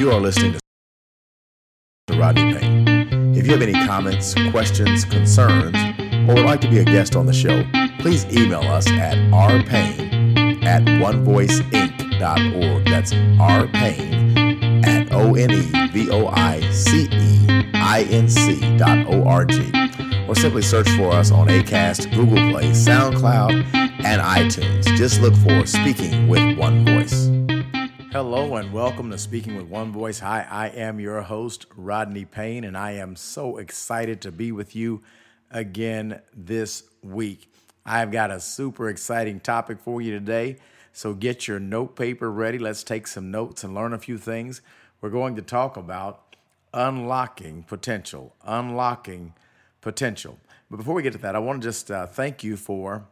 You are listening to Rodney Payne. If you have any comments, questions, concerns, or would like to be a guest on the show, please email us at rpayne at onevoiceinc.org. That's rpayne at O-N-E-V-O-I-C-E-I-N-C dot O-R-G. Or simply search for us on ACAST, Google Play, SoundCloud, and iTunes. Just look for Speaking with One Voice. Hello and welcome to Speaking with One Voice. Hi, I am your host, Rodney Payne, and I am so excited to be with you again this week. I've got a super exciting topic for you today, so get your note paper ready. Let's take some notes and learn a few things. We're going to talk about unlocking potential, unlocking potential. But before we get to that, I want to just uh, thank you for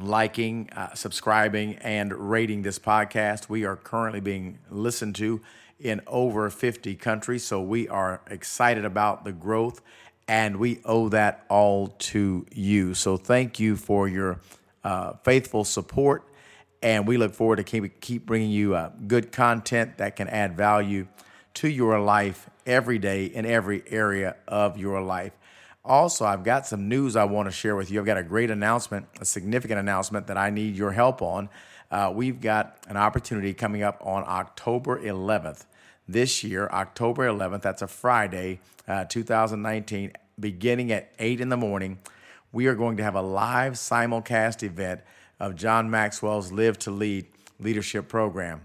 liking, uh, subscribing, and rating this podcast. We are currently being listened to in over 50 countries, so we are excited about the growth, and we owe that all to you. So thank you for your uh, faithful support, and we look forward to keep, keep bringing you uh, good content that can add value to your life every day in every area of your life. Also, I've got some news I want to share with you. I've got a great announcement, a significant announcement that I need your help on. Uh, we've got an opportunity coming up on October 11th this year, October 11th. That's a Friday, uh, 2019, beginning at 8 in the morning. We are going to have a live simulcast event of John Maxwell's Live to Lead leadership program.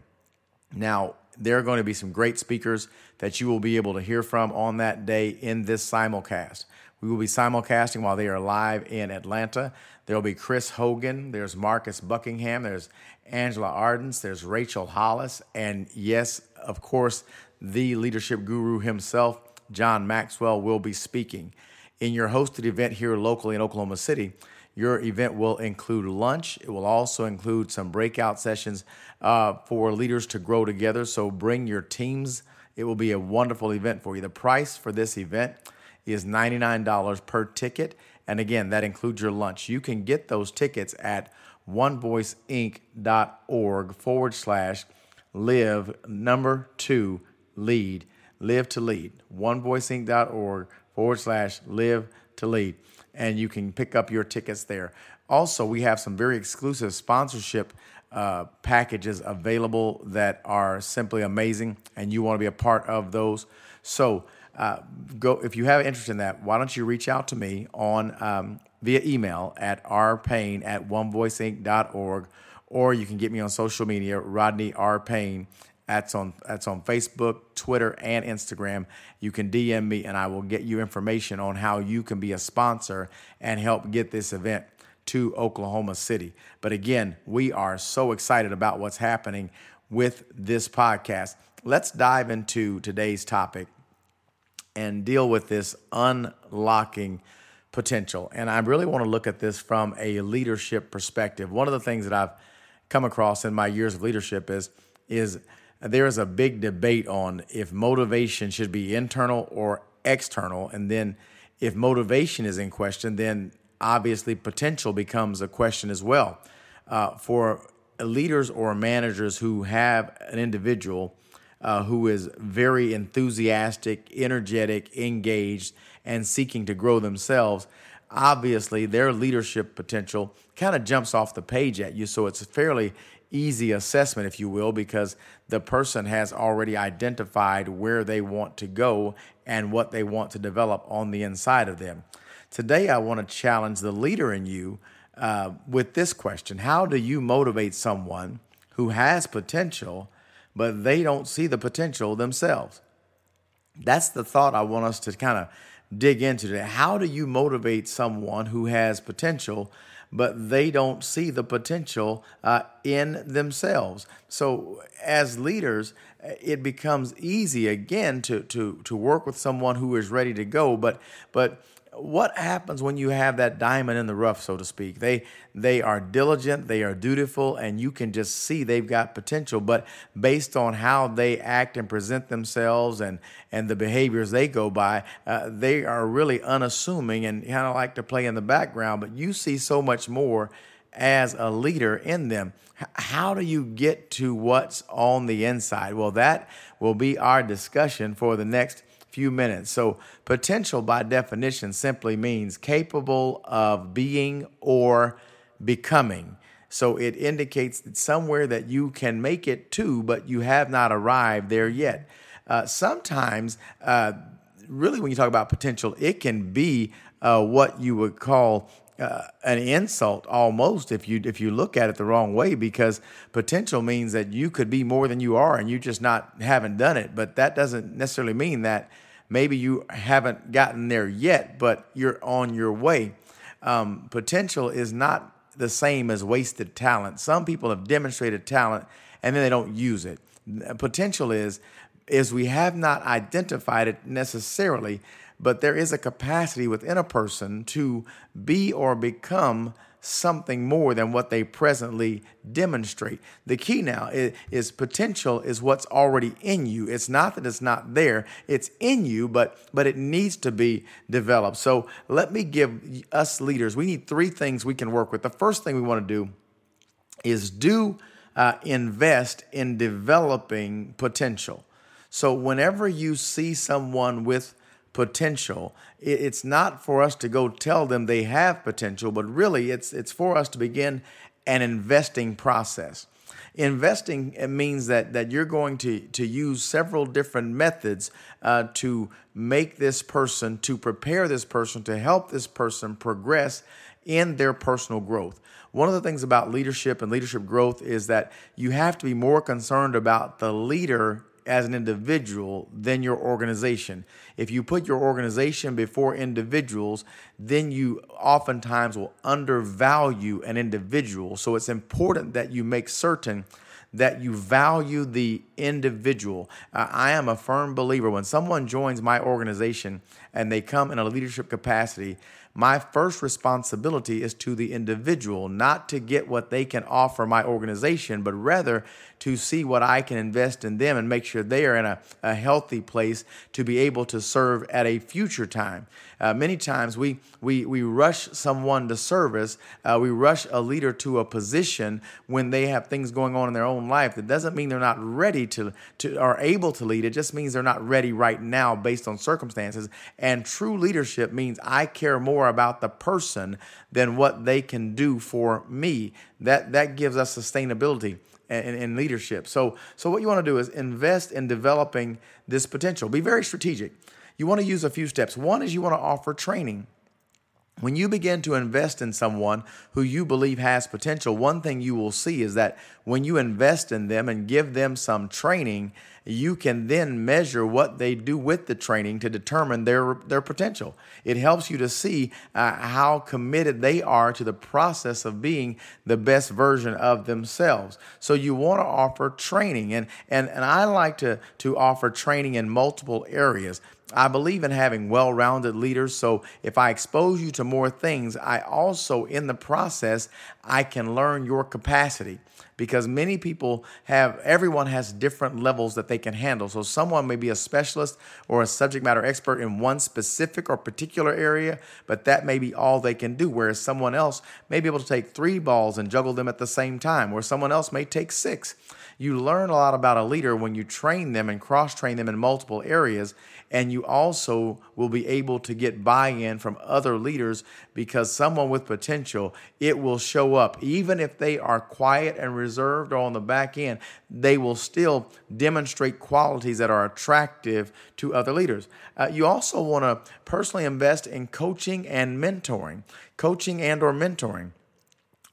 Now, there are going to be some great speakers that you will be able to hear from on that day in this simulcast. We will be simulcasting while they are live in Atlanta. There will be Chris Hogan, there's Marcus Buckingham, there's Angela Ahrendts, there's Rachel Hollis, and yes, of course, the leadership guru himself, John Maxwell, will be speaking. In your hosted event here locally in Oklahoma City, your event will include lunch. It will also include some breakout sessions uh, for leaders to grow together. So bring your teams. It will be a wonderful event for you. The price for this event is $99 per ticket. And again, that includes your lunch. You can get those tickets at onevoiceinc.org forward slash live number two lead, live to lead. Onevoiceinc.org forward slash live to lead. And you can pick up your tickets there. Also, we have some very exclusive sponsorship uh, packages available that are simply amazing, and you want to be a part of those. So, uh, go if you have interest in that. Why don't you reach out to me on um, via email at rpayne at onevoiceinc.org, or you can get me on social media, Rodney R Payne. That's on that's on Facebook, Twitter, and Instagram. You can DM me, and I will get you information on how you can be a sponsor and help get this event to Oklahoma City. But again, we are so excited about what's happening with this podcast. Let's dive into today's topic and deal with this unlocking potential. And I really want to look at this from a leadership perspective. One of the things that I've come across in my years of leadership is is there is a big debate on if motivation should be internal or external and then if motivation is in question then obviously potential becomes a question as well uh, for leaders or managers who have an individual uh, who is very enthusiastic, energetic, engaged, and seeking to grow themselves, obviously their leadership potential kind of jumps off the page at you. So it's a fairly easy assessment, if you will, because the person has already identified where they want to go and what they want to develop on the inside of them. Today, I want to challenge the leader in you uh, with this question How do you motivate someone who has potential? But they don't see the potential themselves. That's the thought I want us to kind of dig into today. How do you motivate someone who has potential, but they don't see the potential uh, in themselves? So, as leaders, it becomes easy again to to to work with someone who is ready to go, but but what happens when you have that diamond in the rough, so to speak? They they are diligent, they are dutiful, and you can just see they've got potential. But based on how they act and present themselves and and the behaviors they go by, uh, they are really unassuming and kind of like to play in the background. But you see so much more as a leader in them. How do you get to what's on the inside? Well, that will be our discussion for the next few minutes. So, potential by definition simply means capable of being or becoming. So, it indicates that somewhere that you can make it to, but you have not arrived there yet. Uh, sometimes, uh, really, when you talk about potential, it can be uh, what you would call uh, an insult almost if you if you look at it the wrong way because potential means that you could be more than you are and you just not haven't done it but that doesn't necessarily mean that maybe you haven't gotten there yet but you're on your way. Um, potential is not the same as wasted talent. Some people have demonstrated talent and then they don't use it. Potential is is we have not identified it necessarily but there is a capacity within a person to be or become something more than what they presently demonstrate. The key now is, is, potential is what's already in you. It's not that it's not there, it's in you, but but it needs to be developed. So let me give us leaders, we need three things we can work with. The first thing we want to do is do uh, invest in developing potential. So whenever you see someone with potential. It's not for us to go tell them they have potential, but really it's it's for us to begin an investing process. Investing means that that you're going to to use several different methods uh, to make this person, to prepare this person, to help this person progress in their personal growth. One of the things about leadership and leadership growth is that you have to be more concerned about the leader as an individual than your organization. If you put your organization before individuals, then you oftentimes will undervalue an individual. So it's important that you make certain that you value the individual. Uh, I am a firm believer when someone joins my organization and they come in a leadership capacity, my first responsibility is to the individual, not to get what they can offer my organization, but rather to see what I can invest in them and make sure they are in a, a healthy place to be able to serve at a future time. Uh, many times we, we, we rush someone to service, uh, we rush a leader to a position when they have things going on in their own life. That doesn't mean they're not ready to, to or able to lead. It just means they're not ready right now based on circumstances. And true leadership means I care more about the person than what they can do for me. That, that gives us sustainability and, and leadership. So, so what you want to do is invest in developing this potential. Be very strategic. You want to use a few steps. One is you want to offer training. When you begin to invest in someone who you believe has potential, one thing you will see is that when you invest in them and give them some training, you can then measure what they do with the training to determine their, their potential. It helps you to see uh, how committed they are to the process of being the best version of themselves. So you want to offer training. And, and, and I like to, to offer training in multiple areas. I believe in having well rounded leaders. So if I expose you to more things, I also, in the process, I can learn your capacity because many people have, everyone has different levels that they can handle. So someone may be a specialist or a subject matter expert in one specific or particular area, but that may be all they can do. Whereas someone else may be able to take three balls and juggle them at the same time, or someone else may take six. You learn a lot about a leader when you train them and cross train them in multiple areas. And you also will be able to get buy in from other leaders because someone with potential, it will show up. Even if they are quiet and reserved or on the back end, they will still demonstrate qualities that are attractive to other leaders. Uh, you also want to personally invest in coaching and mentoring, coaching and or mentoring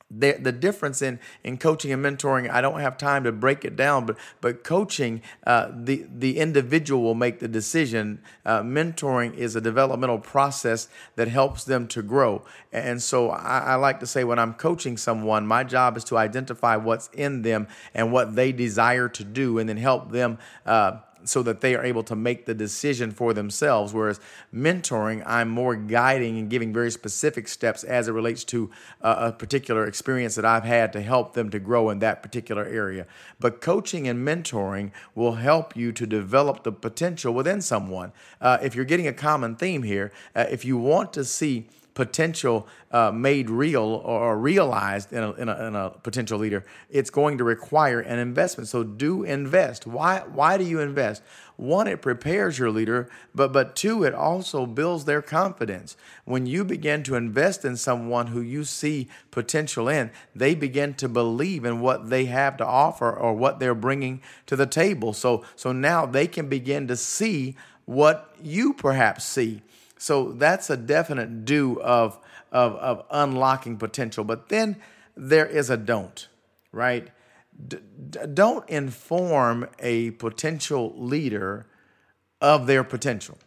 the, the difference in, in coaching and mentoring, I don't have time to break it down, but but coaching, uh, the the individual will make the decision. Uh, mentoring is a developmental process that helps them to grow. And so I, I like to say when I'm coaching someone, my job is to identify what's in them and what they desire to do, and then help them uh, so that they are able to make the decision for themselves. Whereas mentoring, I'm more guiding and giving very specific steps as it relates to uh, a particular experience that I've had to help them to grow in that particular area. But coaching and mentoring will help you to develop the potential within someone. Uh, if you're getting a common theme here, uh, if you want to see potential uh, made real or realized in a, in, a, in a potential leader, it's going to require an investment. So do invest. Why, why do you invest? One, it prepares your leader, but, but two, it also builds their confidence. When you begin to invest in someone who you see potential in, they begin to believe in what they have to offer or what they're bringing to the table. So, so now they can begin to see what you perhaps see. So that's a definite do of, of, of unlocking potential. But then there is a don't, right? D- don't inform a potential leader of their potential.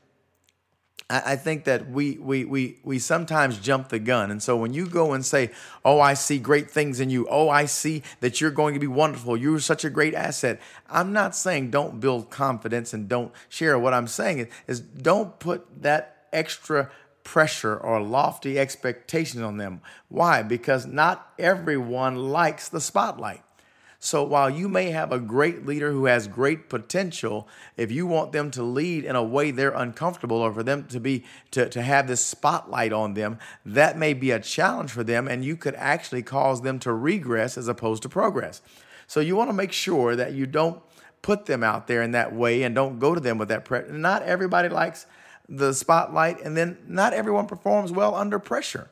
I, I think that we, we, we, we sometimes jump the gun. And so when you go and say, Oh, I see great things in you. Oh, I see that you're going to be wonderful. You're such a great asset. I'm not saying don't build confidence and don't share. What I'm saying is, is don't put that extra pressure or lofty expectations on them. Why? Because not everyone likes the spotlight. So while you may have a great leader who has great potential, if you want them to lead in a way they're uncomfortable or for them to be to, to have this spotlight on them, that may be a challenge for them and you could actually cause them to regress as opposed to progress. So you want to make sure that you don't put them out there in that way and don't go to them with that pressure. Not everybody likes the spotlight, and then not everyone performs well under pressure.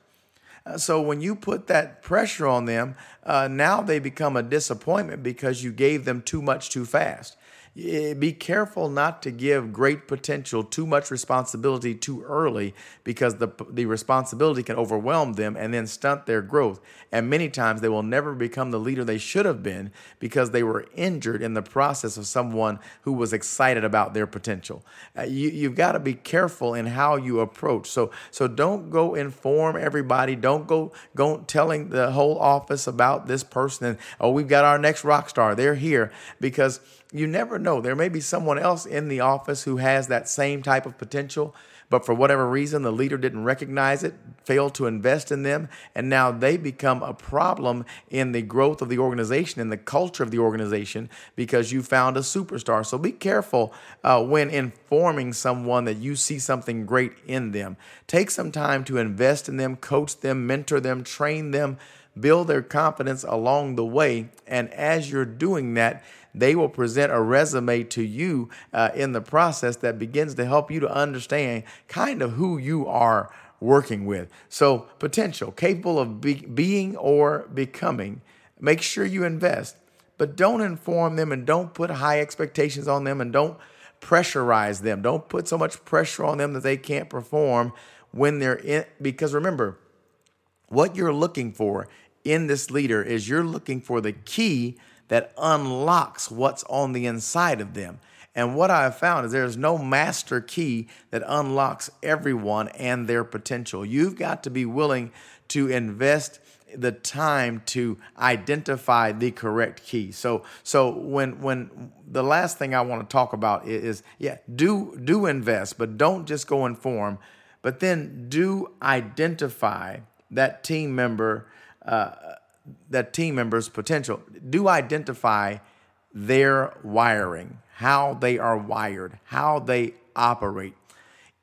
Uh, so when you put that pressure on them, uh, now they become a disappointment because you gave them too much too fast. Be careful not to give great potential too much responsibility too early because the, the responsibility can overwhelm them and then stunt their growth. And many times they will never become the leader they should have been because they were injured in the process of someone who was excited about their potential. Uh, you, you've got to be careful in how you approach. So, so don't go inform everybody. Don't go, go telling the whole office about this person and, oh, we've got our next rock star. They're here because you never know. There may be someone else in the office who has that same type of potential, but for whatever reason, the leader didn't recognize it, failed to invest in them, and now they become a problem in the growth of the organization, in the culture of the organization, because you found a superstar. So be careful uh, when informing someone that you see something great in them. Take some time to invest in them, coach them, mentor them, train them build their confidence along the way. And as you're doing that, they will present a resume to you uh, in the process that begins to help you to understand kind of who you are working with. So, potential, capable of be- being or becoming. Make sure you invest, but don't inform them and don't put high expectations on them and don't pressurize them. Don't put so much pressure on them that they can't perform when they're in. Because remember, what you're looking for in this leader is you're looking for the key that unlocks what's on the inside of them. And what I have found is there's no master key that unlocks everyone and their potential. You've got to be willing to invest the time to identify the correct key. So so when when the last thing I want to talk about is, yeah, do do invest, but don't just go inform, but then do identify that team member that team members' potential. Do identify their wiring, how they are wired, how they operate.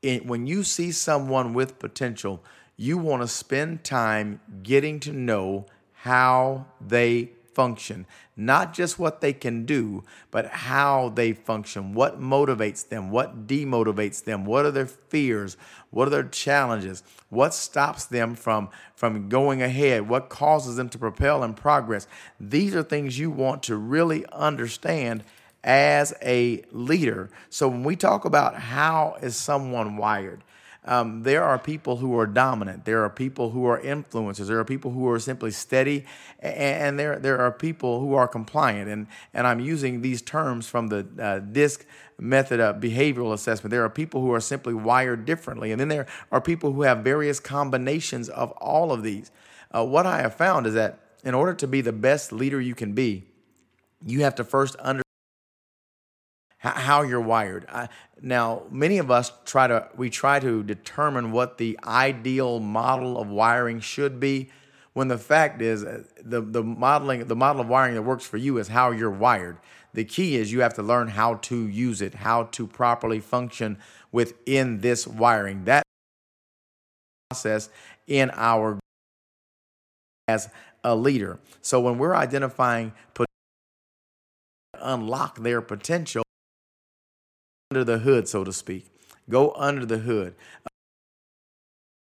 It, when you see someone with potential, you want to spend time getting to know how they function, not just what they can do, but how they function, what motivates them, what demotivates them, what are their fears, what are their challenges, what stops them from, from going ahead, what causes them to propel and progress. These are things you want to really understand as a leader. So when we talk about how is someone wired, um, there are people who are dominant. There are people who are influencers. There are people who are simply steady, and, there there are people who are compliant. And and I'm using these terms from the uh, DISC method of behavioral assessment. There are people who are simply wired differently, and then there are people who have various combinations of all of these. Uh, what I have found is that in order to be the best leader you can be, you have to first understand how you're wired. I, now, many of us try to we try to determine what the ideal model of wiring should be, when the fact is uh, the the modeling the model of wiring that works for you is how you're wired. The key is you have to learn how to use it, how to properly function within this wiring. That process in our as a leader. So when we're identifying unlock their potential under the hood, so to speak. Go under the hood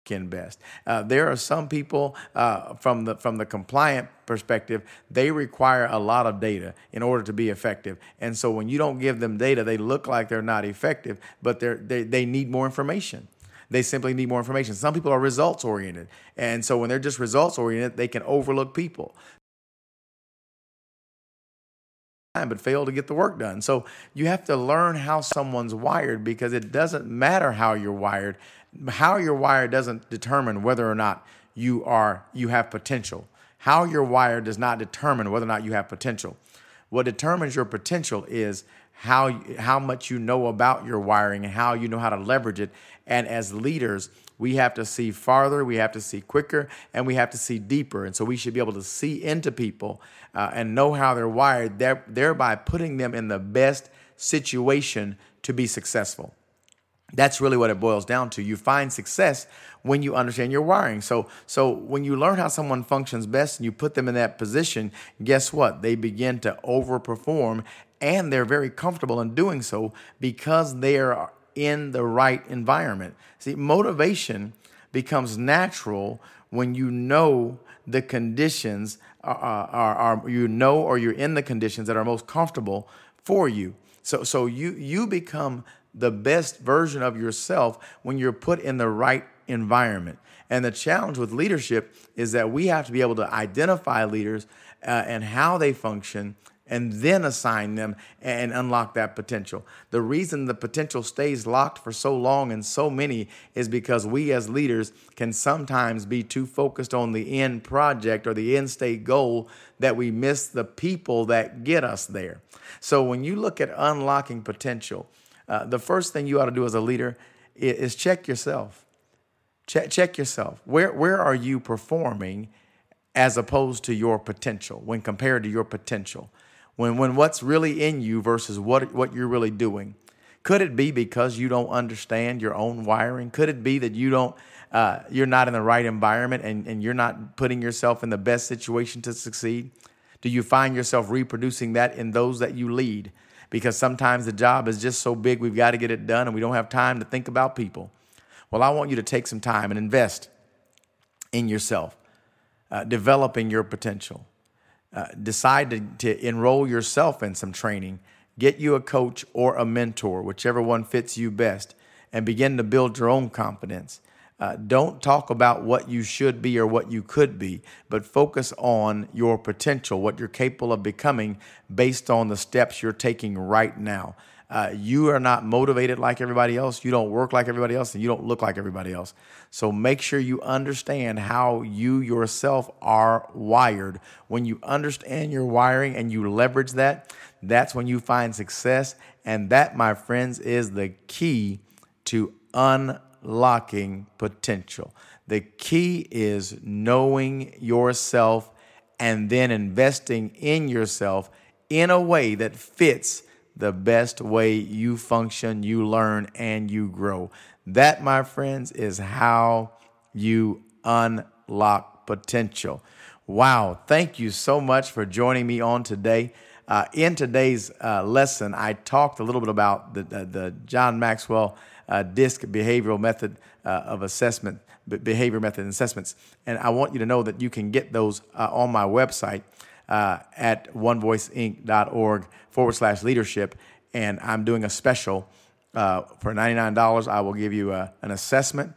can best. Uh, there are some people uh, from the from the compliant perspective, they require a lot of data in order to be effective. And so when you don't give them data, they look like they're not effective, but they're, they they need more information. They simply need more information. Some people are results oriented, and so when they're just results oriented, they can overlook people but fail to get the work done. So you have to learn how someone's wired because it doesn't matter how you're wired. How you're wired doesn't determine whether or not you are you have potential. How you're wired does not determine whether or not you have potential. What determines your potential is how how much you know about your wiring and how you know how to leverage it. And as leaders, we have to see farther, we have to see quicker, and we have to see deeper. And so we should be able to see into people uh, and know how they're wired, thereby putting them in the best situation to be successful. That's really what it boils down to. You find success when you understand your wiring. So, so when you learn how someone functions best and you put them in that position, guess what? They begin to overperform and they're very comfortable in doing so because they are in the right environment. See, motivation becomes natural when you know the conditions are, are, are, you know or you're in the conditions that are most comfortable for you. So so you you become the best version of yourself when you're put in the right environment. And the challenge with leadership is that we have to be able to identify leaders uh, and how they function and then assign them and unlock that potential. The reason the potential stays locked for so long and so many is because we as leaders can sometimes be too focused on the end project or the end state goal that we miss the people that get us there. So when you look at unlocking potential, uh, the first thing you ought to do as a leader is, is check yourself. Check, check yourself. Where, where are you performing as opposed to your potential when compared to your potential? When, when what's really in you versus what, what you're really doing. Could it be because you don't understand your own wiring? Could it be that you don't, uh, you're not in the right environment and, and you're not putting yourself in the best situation to succeed? Do you find yourself reproducing that in those that you lead? Because sometimes the job is just so big, we've got to get it done and we don't have time to think about people. Well, I want you to take some time and invest in yourself, uh, developing your potential. Uh, decide to, to enroll yourself in some training, get you a coach or a mentor, whichever one fits you best, and begin to build your own confidence. Uh, don't talk about what you should be or what you could be, but focus on your potential, what you're capable of becoming based on the steps you're taking right now. Uh, you are not motivated like everybody else. You don't work like everybody else, and you don't look like everybody else. So make sure you understand how you yourself are wired. When you understand your wiring and you leverage that, that's when you find success. And that, my friends, is the key to unlocking potential. The key is knowing yourself and then investing in yourself in a way that fits the best way you function, you learn, and you grow. That, my friends, is how you unlock potential. Wow. Thank you so much for joining me on today. Uh, in today's uh, lesson, I talked a little bit about the, the, the John Maxwell uh, DISC behavioral method uh, of assessment, behavior method assessments. And I want you to know that you can get those uh, on my website uh, at onevoiceinc.org forward slash leadership. And I'm doing a special uh, for $99. I will give you a, an assessment,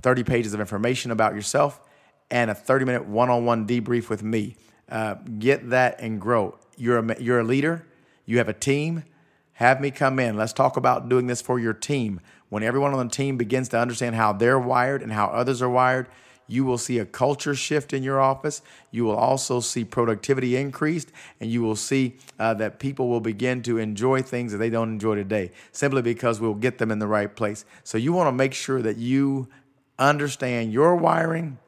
30 pages of information about yourself, and a 30 minute one on one debrief with me. Uh, get that and grow. You're a, you're a leader, you have a team. Have me come in. Let's talk about doing this for your team. When everyone on the team begins to understand how they're wired and how others are wired, you will see a culture shift in your office. You will also see productivity increased, and you will see uh, that people will begin to enjoy things that they don't enjoy today simply because we'll get them in the right place. So, you want to make sure that you understand your wiring,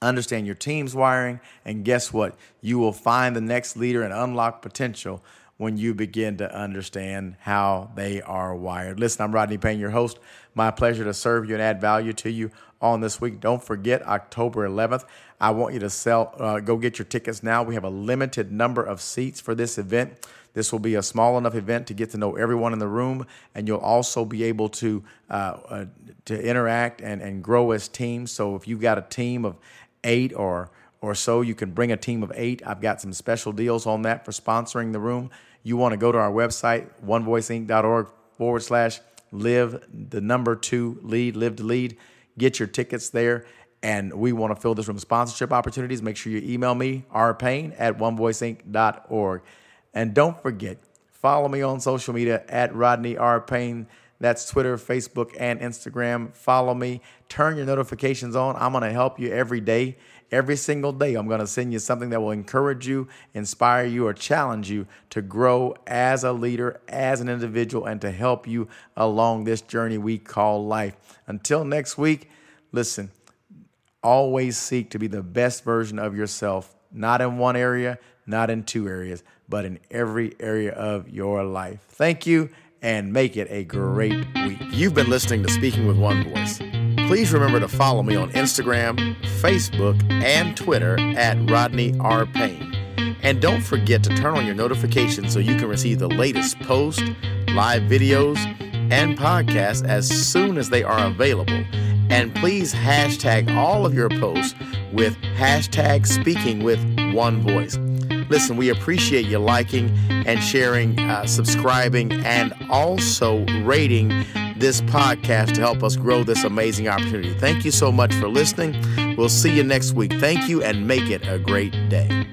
understand your team's wiring, and guess what? You will find the next leader and unlock potential when you begin to understand how they are wired. Listen, I'm Rodney Payne, your host. My pleasure to serve you and add value to you on this week. Don't forget October 11th. I want you to sell, uh, go get your tickets now. We have a limited number of seats for this event. This will be a small enough event to get to know everyone in the room, and you'll also be able to uh, uh, to interact and, and grow as teams. So if you've got a team of eight or or so, you can bring a team of eight. I've got some special deals on that for sponsoring the room. You want to go to our website, onevoiceinc.org forward slash live the number two lead, live to lead. Get your tickets there. And we want to fill this room with sponsorship opportunities. Make sure you email me, rpayne at onevoiceinc.org. And don't forget, follow me on social media at Rodney R. Payne. That's Twitter, Facebook, and Instagram. Follow me. Turn your notifications on. I'm going to help you every day. Every single day, I'm going to send you something that will encourage you, inspire you, or challenge you to grow as a leader, as an individual, and to help you along this journey we call life. Until next week, listen, always seek to be the best version of yourself, not in one area, not in two areas, but in every area of your life. Thank you and make it a great week. You've been listening to Speaking with One Voice. Please remember to follow me on Instagram, Facebook, and Twitter at Rodney R. Payne. And don't forget to turn on your notifications so you can receive the latest posts, live videos, and podcasts as soon as they are available. And please hashtag all of your posts with hashtag speaking with one voice. Listen, we appreciate you liking and sharing, uh, subscribing, and also rating this podcast to help us grow this amazing opportunity. Thank you so much for listening. We'll see you next week. Thank you and make it a great day.